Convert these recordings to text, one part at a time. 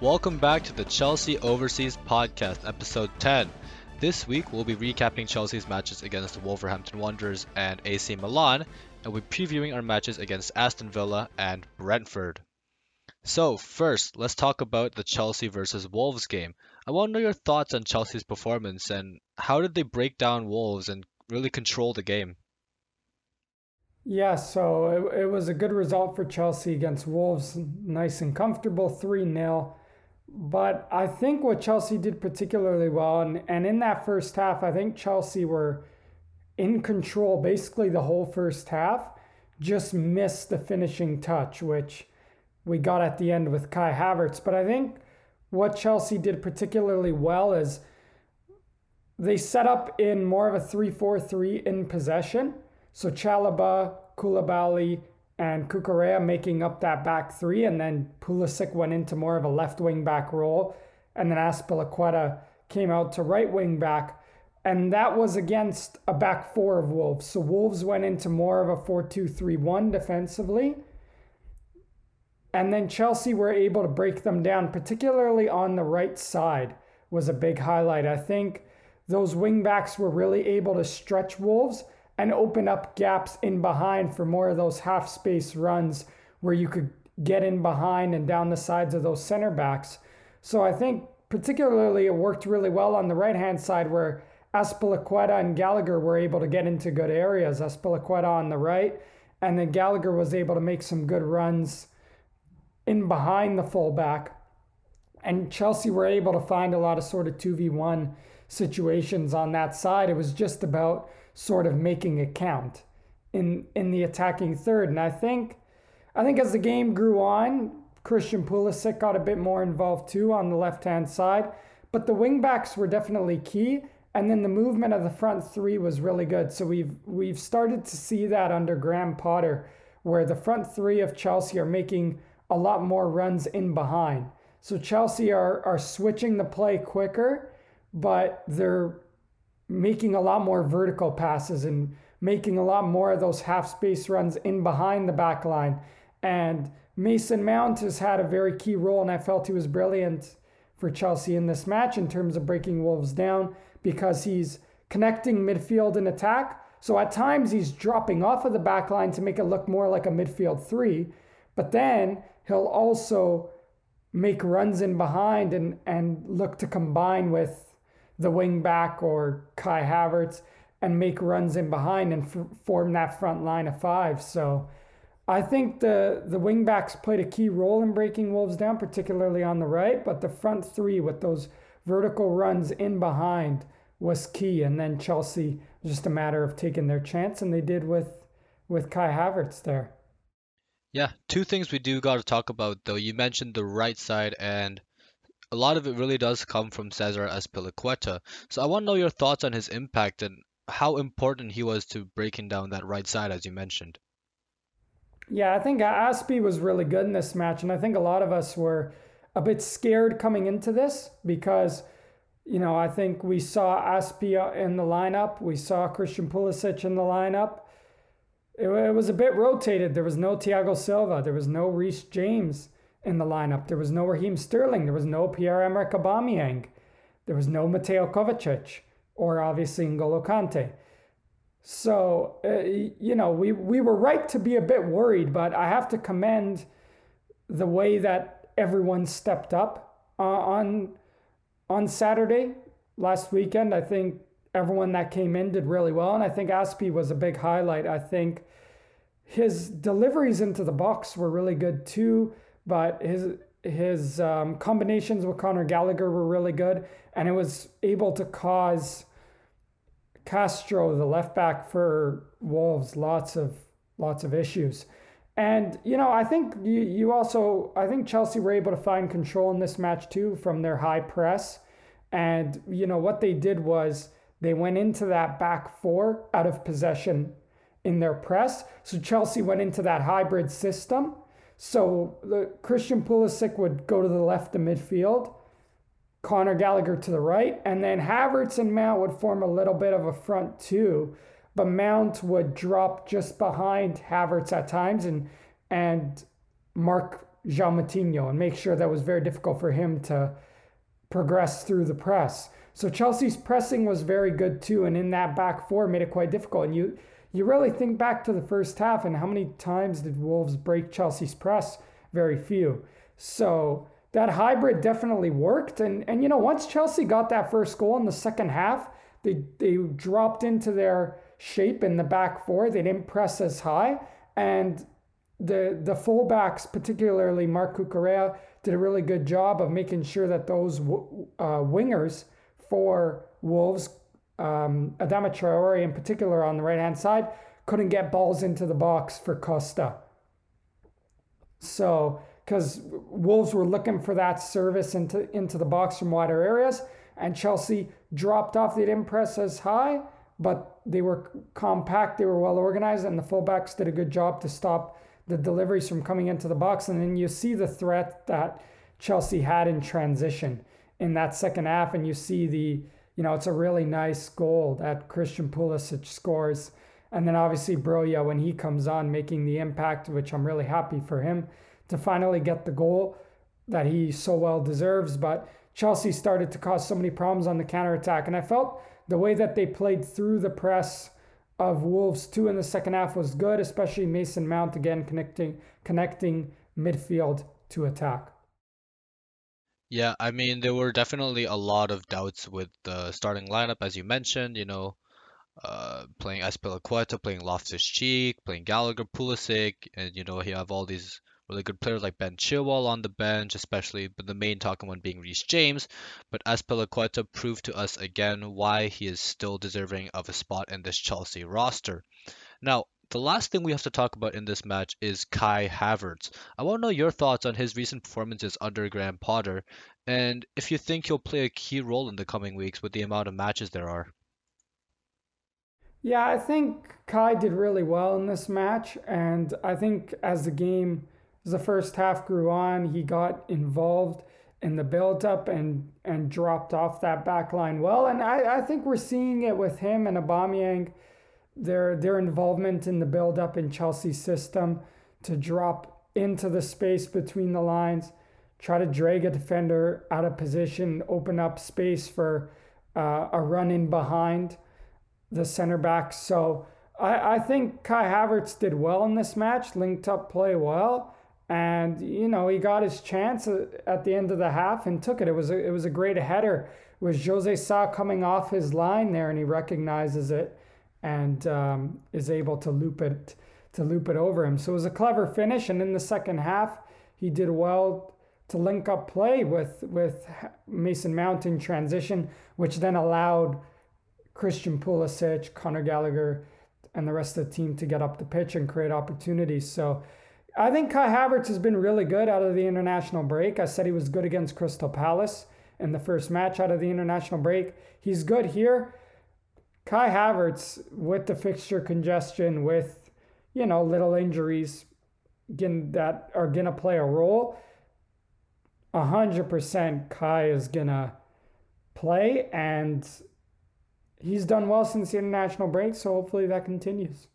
Welcome back to the Chelsea Overseas Podcast, episode 10. This week we'll be recapping Chelsea's matches against the Wolverhampton Wanderers and AC Milan, and we'll be previewing our matches against Aston Villa and Brentford. So, first, let's talk about the Chelsea versus Wolves game. I want to know your thoughts on Chelsea's performance and how did they break down Wolves and really control the game? Yeah, so it, it was a good result for Chelsea against Wolves. Nice and comfortable, 3 0. But I think what Chelsea did particularly well, and, and in that first half, I think Chelsea were in control basically the whole first half, just missed the finishing touch, which we got at the end with Kai Havertz. But I think what Chelsea did particularly well is they set up in more of a 3 4 3 in possession so Chalobah, Koulibaly, and Cucurella making up that back three, and then Pulisic went into more of a left wing back role, and then Azpilicueta came out to right wing back, and that was against a back four of Wolves. So Wolves went into more of a 4-2-3-1 defensively, and then Chelsea were able to break them down, particularly on the right side was a big highlight. I think those wing backs were really able to stretch Wolves and open up gaps in behind for more of those half space runs where you could get in behind and down the sides of those center backs. So I think particularly it worked really well on the right hand side where Azpilicueta and Gallagher were able to get into good areas. Azpilicueta on the right, and then Gallagher was able to make some good runs in behind the fullback. And Chelsea were able to find a lot of sort of 2v1 situations on that side. It was just about sort of making a count in in the attacking third. And I think I think as the game grew on, Christian Pulisic got a bit more involved too on the left hand side. But the wingbacks were definitely key. And then the movement of the front three was really good. So we've we've started to see that under Graham Potter, where the front three of Chelsea are making a lot more runs in behind. So Chelsea are are switching the play quicker, but they're making a lot more vertical passes and making a lot more of those half space runs in behind the back line. And Mason Mount has had a very key role, and I felt he was brilliant for Chelsea in this match in terms of breaking Wolves down because he's connecting midfield and attack. So at times he's dropping off of the back line to make it look more like a midfield three, but then he'll also make runs in behind and, and look to combine with the wing back or Kai Havertz and make runs in behind and f- form that front line of five. So I think the the wing backs played a key role in breaking Wolves down, particularly on the right. But the front three with those vertical runs in behind was key. And then Chelsea just a matter of taking their chance, and they did with with Kai Havertz there. Yeah, two things we do got to talk about though. You mentioned the right side and a lot of it really does come from Cesar Azpilicueta. So I want to know your thoughts on his impact and how important he was to breaking down that right side, as you mentioned. Yeah, I think Aspi was really good in this match, and I think a lot of us were a bit scared coming into this because, you know, I think we saw Aspi uh, in the lineup, we saw Christian Pulisic in the lineup. It, it was a bit rotated. There was no Thiago Silva, there was no Reece James in the lineup. There was no Raheem Sterling. There was no Pierre-Emerick Aubameyang. There was no Mateo Kovacic or obviously N'Golo Kante. So, uh, you know, we, we were right to be a bit worried, but I have to commend the way that everyone stepped up uh, on on Saturday last weekend. I think everyone that came in did really well, and I think Aspi was a big highlight. I think his deliveries into the box were really good too but his his um, combinations with Conor Gallagher were really good, and it was able to cause Castro, the left back for Wolves, lots of lots of issues. And you know, I think you, you also I think Chelsea were able to find control in this match too from their high press. And you know what they did was they went into that back four out of possession in their press. So Chelsea went into that hybrid system so the Christian Pulisic would go to the left of midfield, Conor Gallagher to the right, and then Havertz and Mount would form a little bit of a front two, but Mount would drop just behind Havertz at times and and mark João Moutinho and make sure that was very difficult for him to progress through the press. So Chelsea's pressing was very good too, and in that back four made it quite difficult. And you you really think back to the first half and how many times did Wolves break Chelsea's press? Very few. So that hybrid definitely worked. And and you know, once Chelsea got that first goal in the second half, they they dropped into their shape in the back four. They didn't press as high. And the the fullbacks, particularly Marc Cucurella, did a really good job of making sure that those uh, wingers for Wolves, um, Adama Traore in particular on the right hand side, couldn't get balls into the box for Costa. So, because Wolves were looking for that service into into the box from wider areas, and Chelsea dropped off. They didn't press as high, but they were compact. They were well organized, and the fullbacks did a good job to stop the deliveries from coming into the box. And then you see the threat that Chelsea had in transition in that second half, and you see the, you know, it's a really nice goal that Christian Pulisic scores. And then obviously Broja, when he comes on, making the impact, which I'm really happy for him to finally get the goal that he so well deserves. But Chelsea started to cause so many problems on the counter attack. And I felt the way that they played through the press of Wolves too in the second half was good, especially Mason Mount again connecting connecting midfield to attack. Yeah, I mean there were definitely a lot of doubts with the starting lineup, as you mentioned. You know, uh, playing Azpilicueta, playing Loftus Cheek, playing Gallagher, Pulisic, and you know you have all these really good players like Ben Chilwell on the bench, especially, but the main talking one being Reece James. But Azpilicueta proved to us again why he is still deserving of a spot in this Chelsea roster. Now, the last thing we have to talk about in this match is Kai Havertz. I want to know your thoughts on his recent performances under Graham Potter, and if you think he'll play a key role in the coming weeks with the amount of matches there are. Yeah, I think Kai did really well in this match, and I think as the game as the first half grew on, he got involved in the build up and and dropped off that back line well. And I, I think we're seeing it with him and Aubameyang, their their involvement in the build up in Chelsea's system to drop into the space between the lines, try to drag a defender out of position, open up space for uh, a run in behind the center back. So I, I think Kai Havertz did well in this match, linked up play well and you know he got his chance at the end of the half and took it. It was a, it was a great header. It was Jose Sa coming off his line there, and he recognizes it and um, is able to loop it to loop it over him. So it was a clever finish. And in the second half, he did well to link up play with with Mason Mount in transition, which then allowed Christian Pulisic, Conor Gallagher, and the rest of the team to get up the pitch and create opportunities. So I think Kai Havertz has been really good out of the international break. I said he was good against Crystal Palace in the first match out of the international break. He's good here. Kai Havertz, with the fixture congestion, with you know little injuries, again, that are gonna play a role. hundred percent, Kai is gonna play, and he's done well since the international break. So hopefully that continues.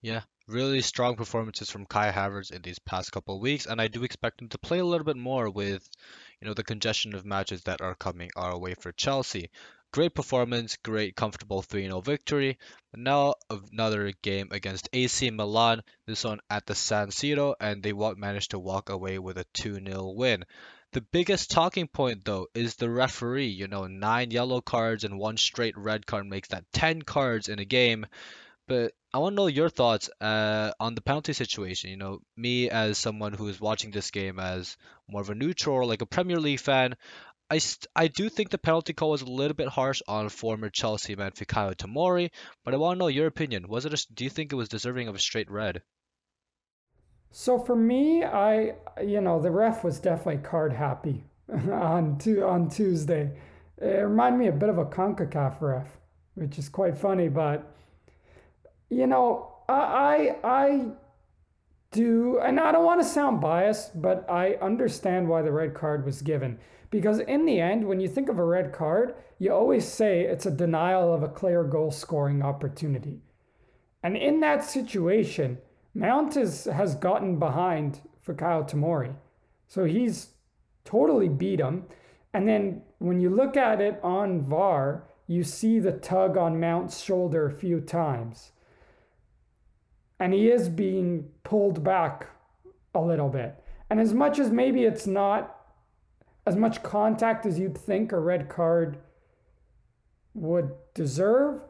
Yeah, really strong performances from Kai Havertz in these past couple weeks, and I do expect him to play a little bit more with, you know, the congestion of matches that are coming our way for Chelsea. Great performance, great comfortable 3-0 victory. Now another game against AC Milan, this one at the San Siro, and they managed to walk away with a 2-0 win. The biggest talking point though is the referee, you know, 9 yellow cards and one straight red card makes that 10 cards in a game. But I want to know your thoughts uh, on the penalty situation. You know, me as someone who is watching this game as more of a neutral, like a Premier League fan, I, I do think the penalty call was a little bit harsh on former Chelsea man Fikayo Tomori, but I want to know your opinion. Was it? A, do you think it was deserving of a straight red? So for me, I you know the ref was definitely card happy on on Tuesday. It reminded me a bit of a Concacaf ref, which is quite funny, but you know, I I do, and I don't want to sound biased, but I understand why the red card was given. Because in the end, when you think of a red card, you always say it's a denial of a clear goal scoring opportunity. And in that situation, Mount is, has gotten behind for Fikayo Tomori. So he's totally beat him. And then when you look at it on VAR, you see the tug on Mount's shoulder a few times. And he is being pulled back a little bit. And as much as maybe it's not as much contact as you'd think a red card would deserve,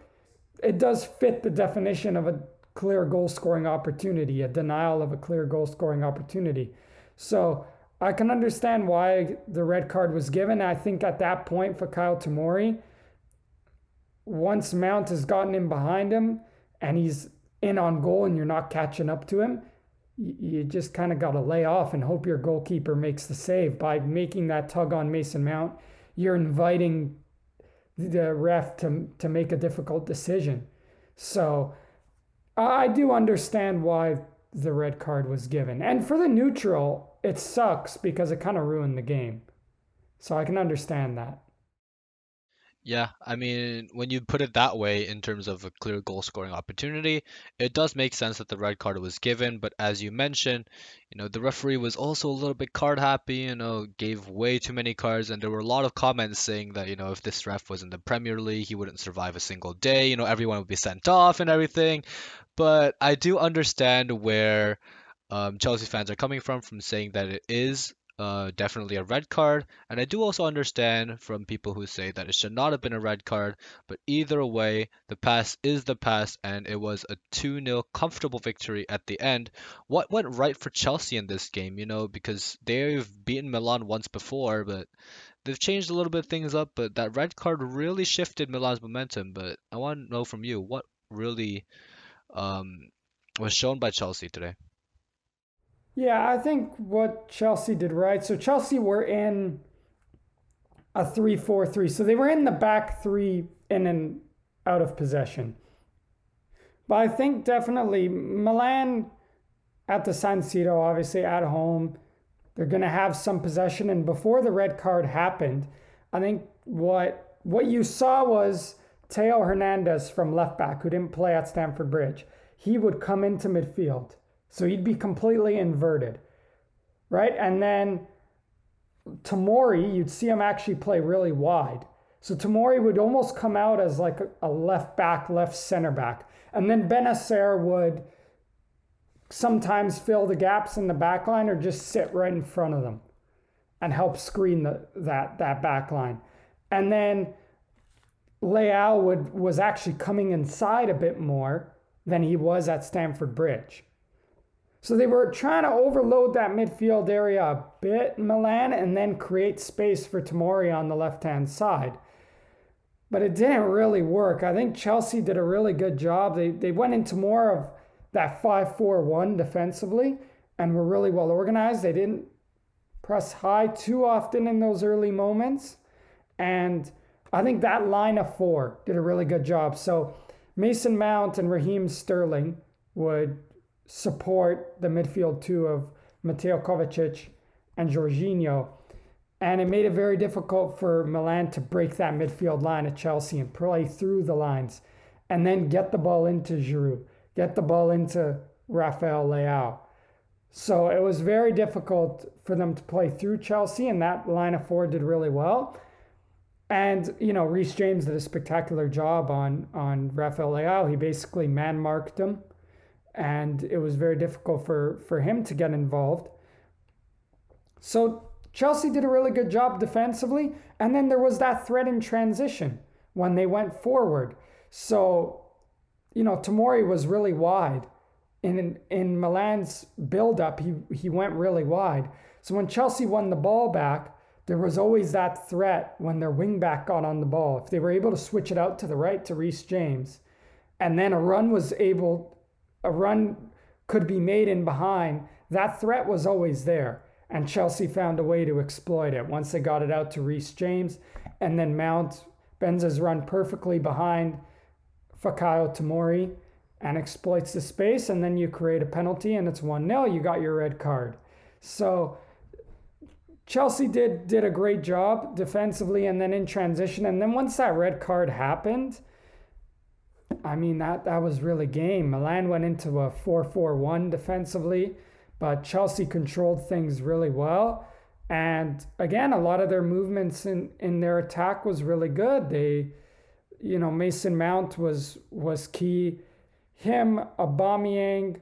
it does fit the definition of a clear goal scoring opportunity, a denial of a clear goal scoring opportunity. So I can understand why the red card was given. I think at that point for Fikayo Tomori, once Mount has gotten in behind him and he's in on goal and you're not catching up to him, you just kind of got to lay off and hope your goalkeeper makes the save. By making that tug on Mason Mount, you're inviting the ref to, to make a difficult decision. So I do understand why the red card was given. And for the neutral, it sucks because it kind of ruined the game. So I can understand that. Yeah, I mean, when you put it that way in terms of a clear goal scoring opportunity, it does make sense that the red card was given. But as you mentioned, you know, the referee was also a little bit card happy, you know, gave way too many cards. And there were a lot of comments saying that, you know, if this ref was in the Premier League, he wouldn't survive a single day. You know, everyone would be sent off and everything. But I do understand where um, Chelsea fans are coming from, from saying that it is uh, definitely a red card. And I do also understand from people who say that it should not have been a red card. But either way, the pass is the pass, and it was a 2 0 comfortable victory at the end. What went right for Chelsea in this game, you know, because they've beaten Milan once before, but they've changed a little bit things up. But that red card really shifted Milan's momentum. But I want to know from you what really um, was shown by Chelsea today. Yeah, I think what Chelsea did right. So Chelsea were in a 3 4 3. So they were in the back three in and out of possession. But I think definitely Milan at the San Siro, obviously at home, they're going to have some possession. And before the red card happened, I think what what you saw was Theo Hernandez from left back, who didn't play at Stamford Bridge. He would come into midfield so he'd be completely inverted, right? And then Tomori, you'd see him actually play really wide. So Tomori would almost come out as like a, left back, left center back. And then Bennacer would sometimes fill the gaps in the back line or just sit right in front of them and help screen the, that, that back line. And then Leao would, was actually coming inside a bit more than he was at Stamford Bridge. So they were trying to overload that midfield area a bit, Milan, and then create space for Tomori on the left hand side. But it didn't really work. I think Chelsea did a really good job. They, they went into more of that 5 4 1 defensively and were really well organized. They didn't press high too often in those early moments. And I think that line of four did a really good job. So Mason Mount and Raheem Sterling would support the midfield two of Mateo Kovacic and Jorginho. And it made it very difficult for Milan to break that midfield line at Chelsea and play through the lines and then get the ball into Giroud, get the ball into Rafael Leao. So it was very difficult for them to play through Chelsea, and that line of four did really well. And you know, Reece James did a spectacular job on on Rafael Leao. He basically man marked him and it was very difficult for, for him to get involved. So Chelsea did a really good job defensively, and then there was that threat in transition when they went forward. So, you know, Tomori was really wide. In, in Milan's build-up, he, he went really wide. So when Chelsea won the ball back, there was always that threat when their wingback got on the ball. If they were able to switch it out to the right to Reece James, and then a run was able a run could be made in behind, that threat was always there. And Chelsea found a way to exploit it once they got it out to Reece James. And then Mount bends run perfectly behind Fikayo Tomori and exploits the space. And then you create a penalty and it's 1 0. You got your red card. So Chelsea did, did a great job defensively and then in transition. And then once that red card happened, I mean that that was really game. Milan went into a 4-4-1 defensively. but Chelsea controlled things really well. And again, a lot of their movements in, in their attack was really good. They, you know, Mason Mount was was key. Him, Aubameyang,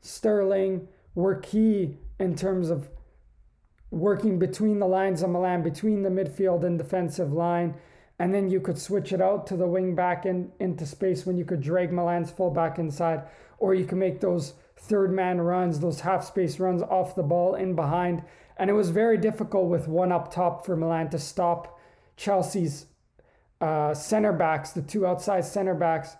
Sterling were key in terms of working between the lines of Milan, between the midfield and defensive line. And then you could switch it out to the wing back in, into space when you could drag Milan's full back inside, or you can make those third man runs, those half space runs off the ball in behind. And it was very difficult with one up top for Milan to stop Chelsea's uh, center backs, the two outside center backs,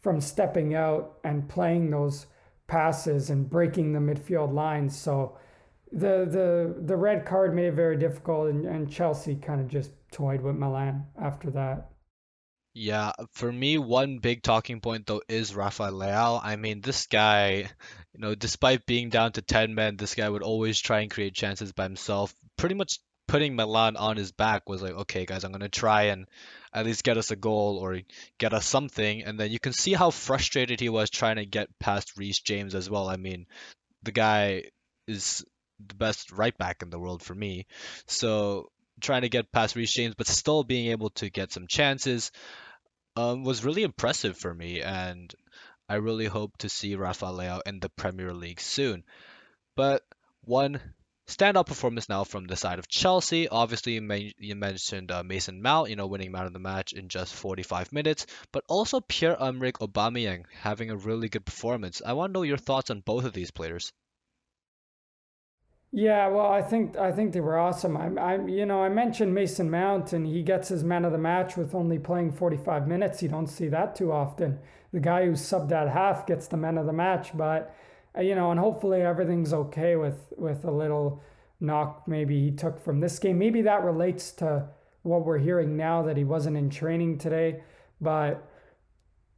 from stepping out and playing those passes and breaking the midfield lines. So the the the red card made it very difficult, and, and Chelsea kind of just toyed with Milan after that. Yeah, for me, one big talking point though is Rafael Leao. I mean, this guy, you know, despite being down to 10 men, this guy would always try and create chances by himself. Pretty much putting Milan on his back was like, okay, guys, I'm gonna try and at least get us a goal or get us something. And then you can see how frustrated he was trying to get past Reece James as well. I mean, the guy is the best right back in the world for me. So trying to get past Reece James, but still being able to get some chances um, was really impressive for me. And I really hope to see Rafael Leao in the Premier League soon. But one Standout performance now from the side of Chelsea. Obviously, you mentioned uh, Mason Mount, you know, winning man of the match in just 45 minutes, but also Pierre-Emerick Aubameyang having a really good performance. I want to know your thoughts on both of these players. Yeah, well, I think I think they were awesome. I, I, you know, I mentioned Mason Mount, and he gets his man of the match with only playing 45 minutes. You don't see that too often. The guy who's subbed at half gets the man of the match, but uh, you know, and hopefully everything's okay with with a little knock maybe he took from this game. Maybe that relates to what we're hearing now that he wasn't in training today, but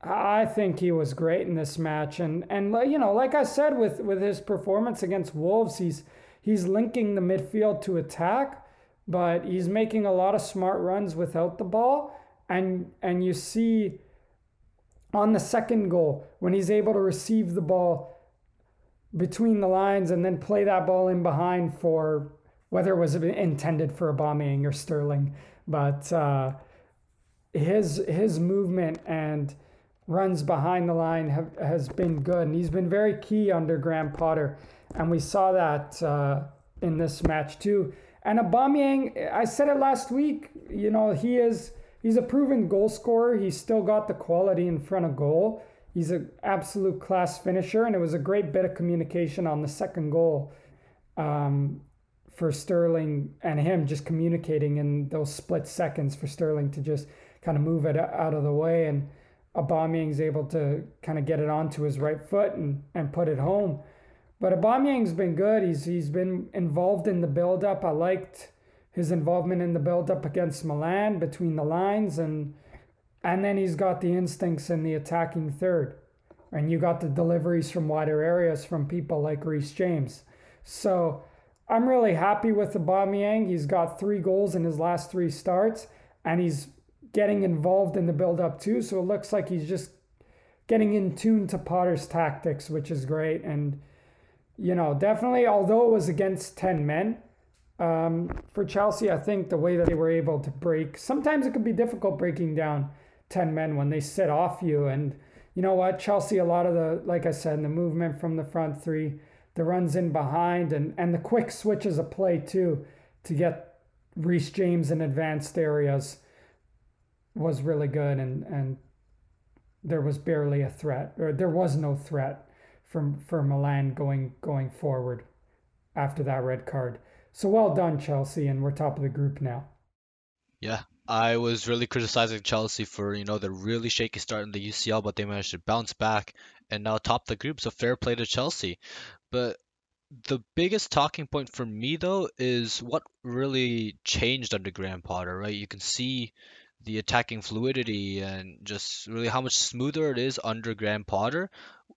I think he was great in this match and and you know, like I said with with his performance against Wolves, he's he's linking the midfield to attack, but he's making a lot of smart runs without the ball. And and you see on the second goal when he's able to receive the ball between the lines and then play that ball in behind for whether it was intended for Aubameyang or Sterling, but uh, his his movement and runs behind the line have, has been good, and he's been very key under Graham Potter, and we saw that uh, in this match too. And Aubameyang, I said it last week. You know, he is he's a proven goal scorer. He's still got the quality in front of goal he's an absolute class finisher, and it was a great bit of communication on the second goal um, for Sterling and him just communicating in those split seconds for Sterling to just kind of move it out of the way, and Aubameyang's able to kind of get it onto his right foot and, and put it home. But Aubameyang's been good. He's he's been involved in the build-up. I liked his involvement in the build-up against Milan between the lines and and then he's got the instincts in the attacking third. And you got the deliveries from wider areas from people like Reece James. So I'm really happy with Aubameyang. He's got three goals in his last three starts, and he's getting involved in the build-up too. So it looks like he's just getting in tune to Potter's tactics, which is great. And you know, definitely, although it was against ten men, um, for Chelsea, I think the way that they were able to break. Sometimes it can be difficult breaking down 10 men when they sit off you. And you know what? Chelsea, a lot of the, like I said, the movement from the front three, the runs in behind, and, and the quick switches of play too to get Reece James in advanced areas was really good. And, and there was barely a threat, or there was no threat from for Milan going going forward after that red card. So well done, Chelsea, and we're top of the group now. Yeah, I was really criticizing Chelsea for, you know, the really shaky start in the UCL, but they managed to bounce back and now top the group. So fair play to Chelsea. But the biggest talking point for me though is what really changed under Graham Potter, right? You can see the attacking fluidity and just really how much smoother it is under Graham Potter.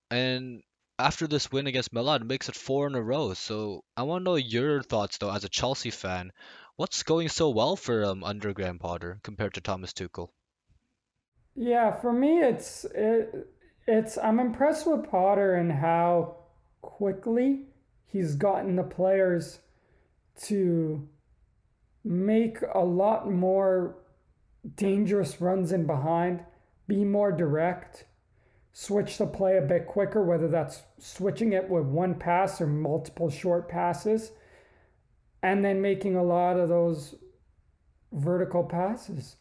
And after this win against Milan, makes it four in a row. So I want to know your thoughts though as a Chelsea fan. What's going so well for um, under Graham Potter compared to Thomas Tuchel? Yeah, for me, it's it, it's I'm impressed with Potter and how quickly he's gotten the players to make a lot more dangerous runs in behind, be more direct, switch the play a bit quicker, whether that's switching it with one pass or multiple short passes, and then making a lot of those vertical passes.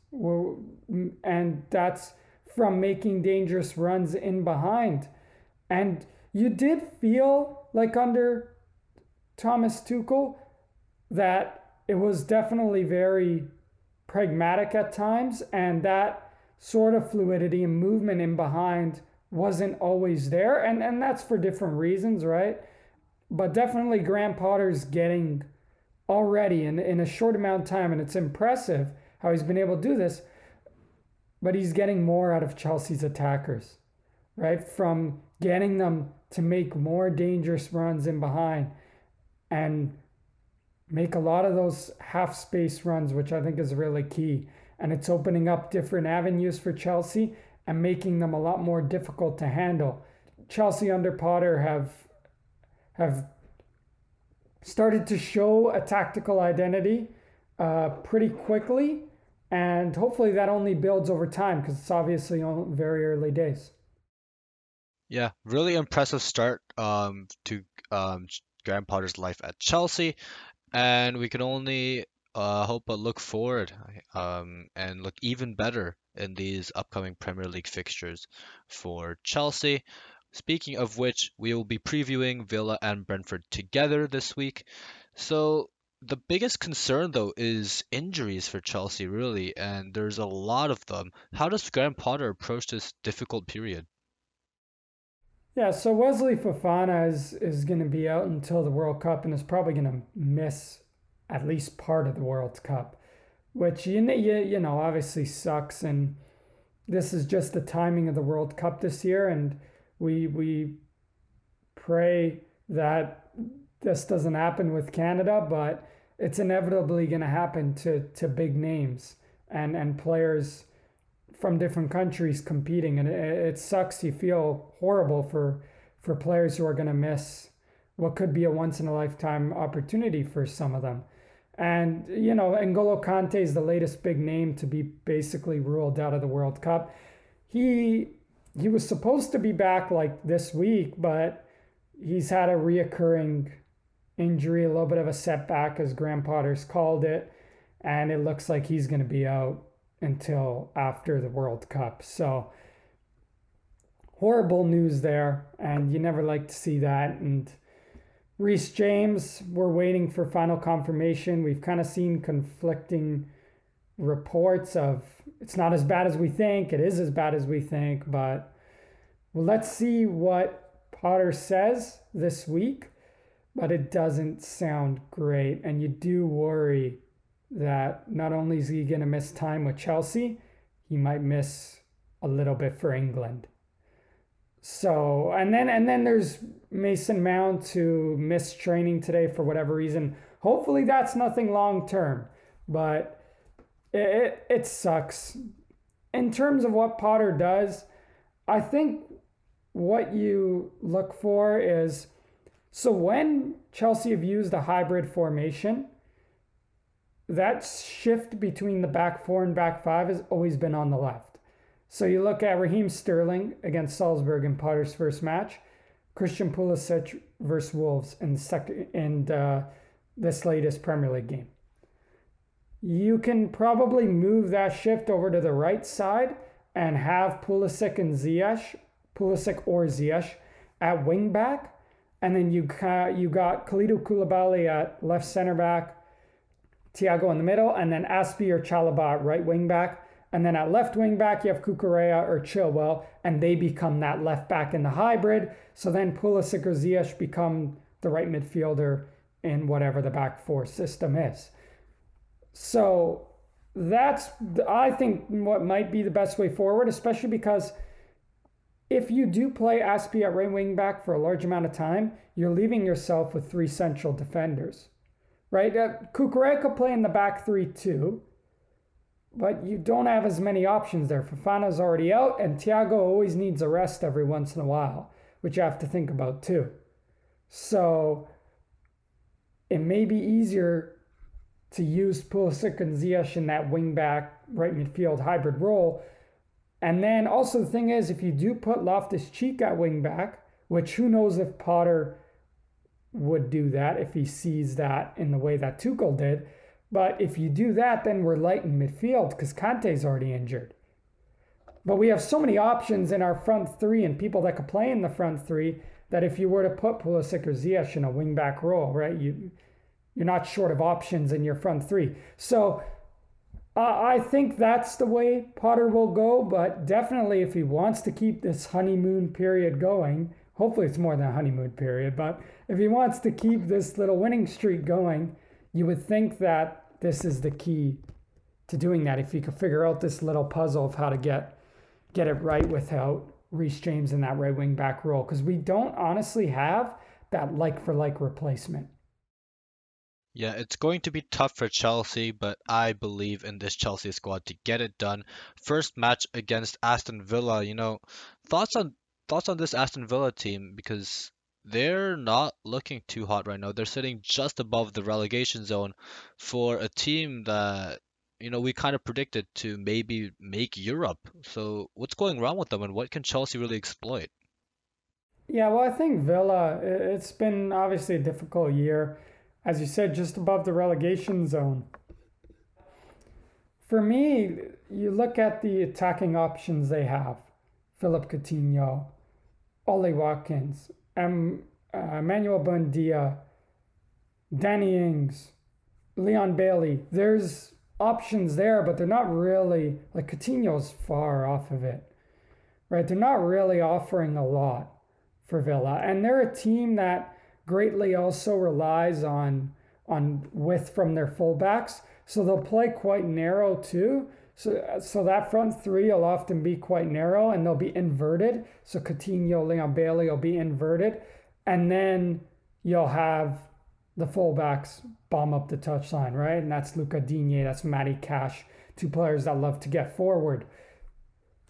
And that's from making dangerous runs in behind. And you did feel like under Thomas Tuchel that it was definitely very pragmatic at times, and that sort of fluidity and movement in behind wasn't always there. And, and that's for different reasons, right? But definitely Graham Potter's getting already in, in a short amount of time, and it's impressive how he's been able to do this. But he's getting more out of Chelsea's attackers, right? From getting them to make more dangerous runs in behind and make a lot of those half space runs, which I think is really key. And it's opening up different avenues for Chelsea and making them a lot more difficult to handle. Chelsea under Potter have have started to show a tactical identity uh, pretty quickly, and hopefully that only builds over time because it's obviously on very early days. Yeah, really impressive start um, to um, Graham Potter's life at Chelsea, and we can only uh, hope but look forward um, and look even better in these upcoming Premier League fixtures for Chelsea. Speaking of which, we will be previewing Villa and Brentford together this week. So the biggest concern though is injuries for Chelsea really, and there's a lot of them. How does Graham Potter approach this difficult period? Yeah, so Wesley Fofana is is going to be out until the World Cup and is probably going to miss at least part of the World Cup, which you you, you know obviously sucks. And this is just the timing of the World Cup this year, and we we pray that this doesn't happen with Canada, but it's inevitably going to happen to to big names and and players from different countries competing, and it, it sucks. You feel horrible for for players who are going to miss what could be a once in a lifetime opportunity for some of them. And you know, N'Golo Kante is the latest big name to be basically ruled out of the World Cup. He he was supposed to be back like this week, but he's had a reoccurring injury, a little bit of a setback, as Graham Potter's called it, and it looks like he's going to be out until after the World Cup. So horrible news there, and you never like to see that. And Reece James, we're waiting for final confirmation. We've kind of seen conflicting reports of it's not as bad as we think, it is as bad as we think, but well, let's see what Potter says this week. But it doesn't sound great, and you do worry that not only is he going to miss time with Chelsea, he might miss a little bit for England. So, and then and then there's Mason Mount who missed training today for whatever reason. Hopefully that's nothing long term, but it, it, it sucks. In terms of what Potter does, I think what you look for is so when Chelsea have used a hybrid formation, that shift between the back four and back five has always been on the left. So you look at Raheem Sterling against Salzburg in Potter's first match, Christian Pulisic versus Wolves in the second in uh, this latest Premier League game. You can probably move that shift over to the right side and have Pulisic and Ziyech, Pulisic or Ziyech at wing back, and then you got you got Kalidou Koulibaly at left center back, Thiago in the middle, and then Azpi or Chalobah right wing back. And then at left wing back, you have Cucurella or Chilwell, and they become that left back in the hybrid. So then Pulisic or Ziyech become the right midfielder in whatever the back four system is. So that's, I think, what might be the best way forward, especially because if you do play Azpi at right wing back for a large amount of time, you're leaving yourself with three central defenders right? Uh, Cucurella could play in the back three too, but you don't have as many options there. Fofana's already out, and Thiago always needs a rest every once in a while, which you have to think about too. So it may be easier to use Pulisic and Ziyech in that wingback right midfield hybrid role. And then also the thing is, if you do put Loftus Cheek at wing back, which who knows if Potter would do that if he sees that in the way that Tuchel did. But if you do that, then we're light in midfield because Kante's already injured. But we have so many options in our front three and people that could play in the front three that if you were to put Pulisic or Ziyech in a wingback role, right, you you're not short of options in your front three. So uh, I think that's the way Potter will go. But definitely, if he wants to keep this honeymoon period going, hopefully it's more than a honeymoon period. But if he wants to keep this little winning streak going, you would think that this is the key to doing that. If you could figure out this little puzzle of how to get get it right without Reece James in that right wing back role, because we don't honestly have that like for like replacement. Yeah, it's going to be tough for Chelsea, but I believe in this Chelsea squad to get it done. First match against Aston Villa, you know, thoughts on thoughts on this Aston Villa team because they're not looking too hot right now. They're sitting just above the relegation zone for a team that you know we kind of predicted to maybe make Europe. So what's going wrong with them, and what can Chelsea really exploit? Yeah, well, I think Villa. It's been obviously a difficult year, as you said, just above the relegation zone. For me, you look at the attacking options they have: Philippe Coutinho, Ollie Watkins, um, uh, Emmanuel Buendia, Danny Ings, Leon Bailey. There's options there, but they're not really like Coutinho's far off of it, right? They're not really offering a lot for Villa, and they're a team that greatly also relies on on width from their fullbacks, so they'll play quite narrow too. So, uh, so that front three will often be quite narrow and they'll be inverted. So Coutinho, Leon Bailey will be inverted. And then you'll have the fullbacks bomb up the touchline, right? And that's Luca Digne, that's Matty Cash, two players that love to get forward.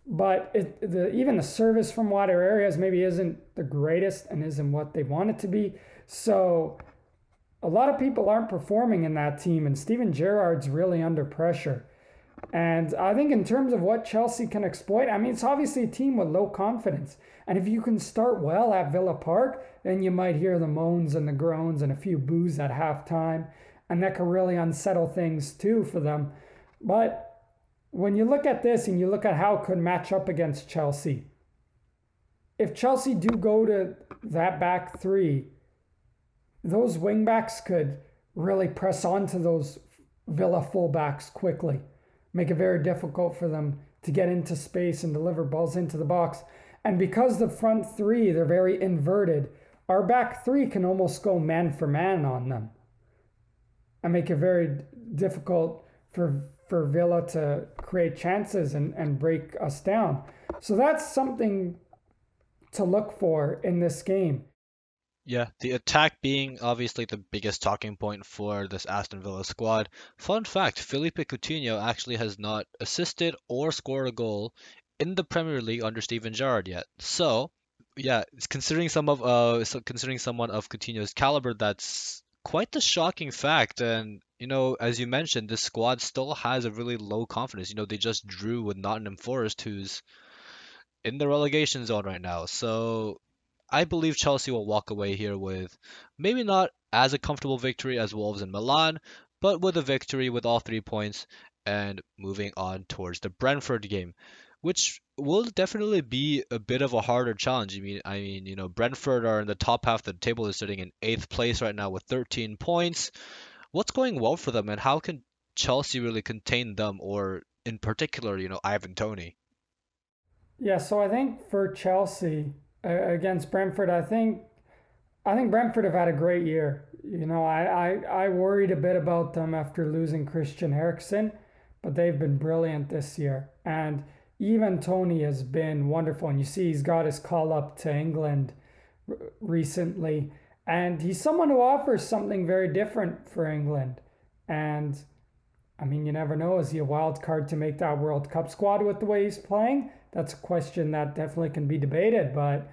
But it, the, even the service from wider areas maybe isn't the greatest and isn't what they want it to be. So a lot of people aren't performing in that team, and Steven Gerrard's really under pressure. And I think in terms of what Chelsea can exploit, I mean, it's obviously a team with low confidence. And if you can start well at Villa Park, then you might hear the moans and the groans and a few boos at halftime. And that can really unsettle things too for them. But when you look at this and you look at how it could match up against Chelsea, if Chelsea do go to that back three, those wingbacks could really press onto those Villa fullbacks quickly make it very difficult for them to get into space and deliver balls into the box. And because the front three, they're very inverted, our back three can almost go man for man on them and make it very difficult for for Villa to create chances and, and break us down. So that's something to look for in this game. Yeah, the attack being obviously the biggest talking point for this Aston Villa squad. Fun fact, Philippe Coutinho actually has not assisted or scored a goal in the Premier League under Steven Gerrard yet. So, yeah, considering some of uh considering someone of Coutinho's caliber, that's quite the shocking fact. And you know, as you mentioned, this squad still has a really low confidence. You know, they just drew with Nottingham Forest, who's in the relegation zone right now. So I believe Chelsea will walk away here with maybe not as a comfortable victory as Wolves and Milan, but with a victory with all three points and moving on towards the Brentford game, which will definitely be a bit of a harder challenge. I mean, I mean, you know, Brentford are in the top half of the table. They're sitting in eighth place right now with 13 points. What's going well for them, and how can Chelsea really contain them, or in particular, you know, Ivan Toney? Yeah, so I think for Chelsea, against Brentford. I think I think Brentford have had a great year. You know, I, I, I worried a bit about them after losing Christian Eriksen, but they've been brilliant this year. And Ivan Toney has been wonderful. And you see, he's got his call up to England r- recently. And he's someone who offers something very different for England. And I mean, you never know. Is he a wild card to make that World Cup squad with the way he's playing? That's a question that definitely can be debated. But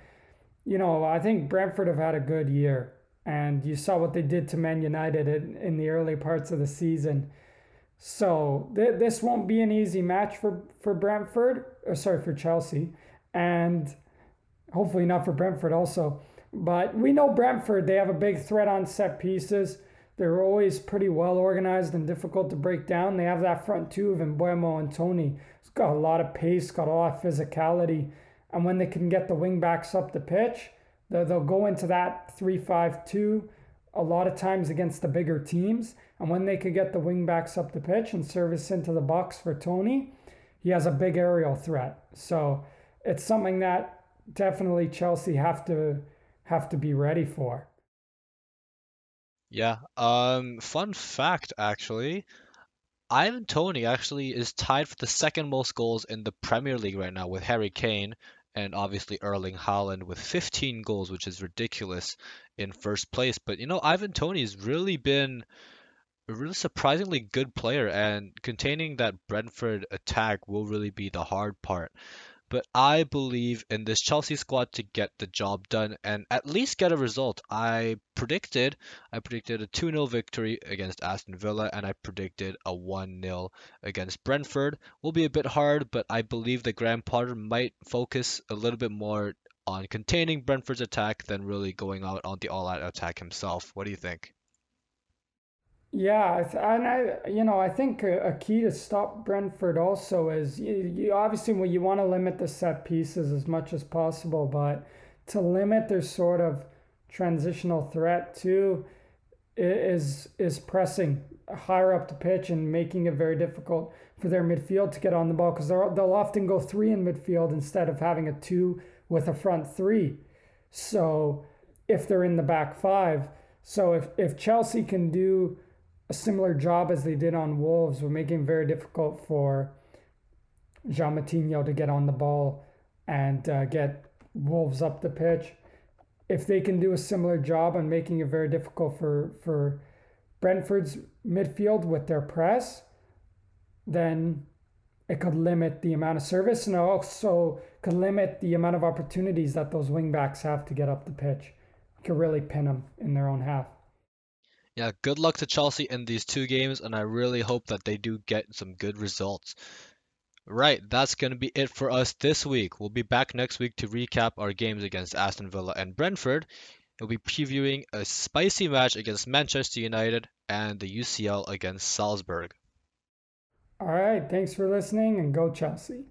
you know, I think Brentford have had a good year. And you saw what they did to Man United in, in the early parts of the season. So th- this won't be an easy match for, for Brentford, or sorry, for Chelsea. And hopefully not for Brentford also. But we know Brentford, they have a big threat on set pieces. They're always pretty well organized and difficult to break down. They have that front two of Mbeumo and Toney. It's got a lot of pace, got a lot of physicality. And when they can get the wing backs up the pitch, they'll go into that 3 5 2 a lot of times against the bigger teams. And when they can get the wing backs up the pitch and service into the box for Toney, he has a big aerial threat. So it's something that definitely Chelsea have to have to be ready for. Yeah. Um, fun fact actually, Ivan Toney actually is tied for the second most goals in the Premier League right now with Harry Kane and obviously Erling Haaland with 15 goals, which is ridiculous in first place. But you know, Ivan Toney's really been a really surprisingly good player, and containing that Brentford attack will really be the hard part. But I believe in this Chelsea squad to get the job done and at least get a result. I predicted I predicted a 2-0 victory against Aston Villa and I predicted a 1-0 against Brentford. Will be a bit hard, but I believe that Graham Potter might focus a little bit more on containing Brentford's attack than really going out on the all-out attack himself. What do you think? Yeah, and I, you know, I think a, key to stop Brentford also is you, you obviously well, you want to limit the set pieces as much as possible, but to limit their sort of transitional threat too is is pressing higher up the pitch and making it very difficult for their midfield to get on the ball because they'll often go three in midfield instead of having a two with a front three. So if they're in the back five, so if if Chelsea can do a similar job as they did on Wolves were making it very difficult for João Moutinho to get on the ball and uh, get Wolves up the pitch. If they can do a similar job on making it very difficult for, for Brentford's midfield with their press, then it could limit the amount of service and also could limit the amount of opportunities that those wingbacks have to get up the pitch. It could really pin them in their own half. Yeah, good luck to Chelsea in these two games, and I really hope that they do get some good results. Right, that's going to be it for us this week. We'll be back next week to recap our games against Aston Villa and Brentford. We'll be previewing a spicy match against Manchester United and the UCL against Salzburg. All right, thanks for listening and go Chelsea.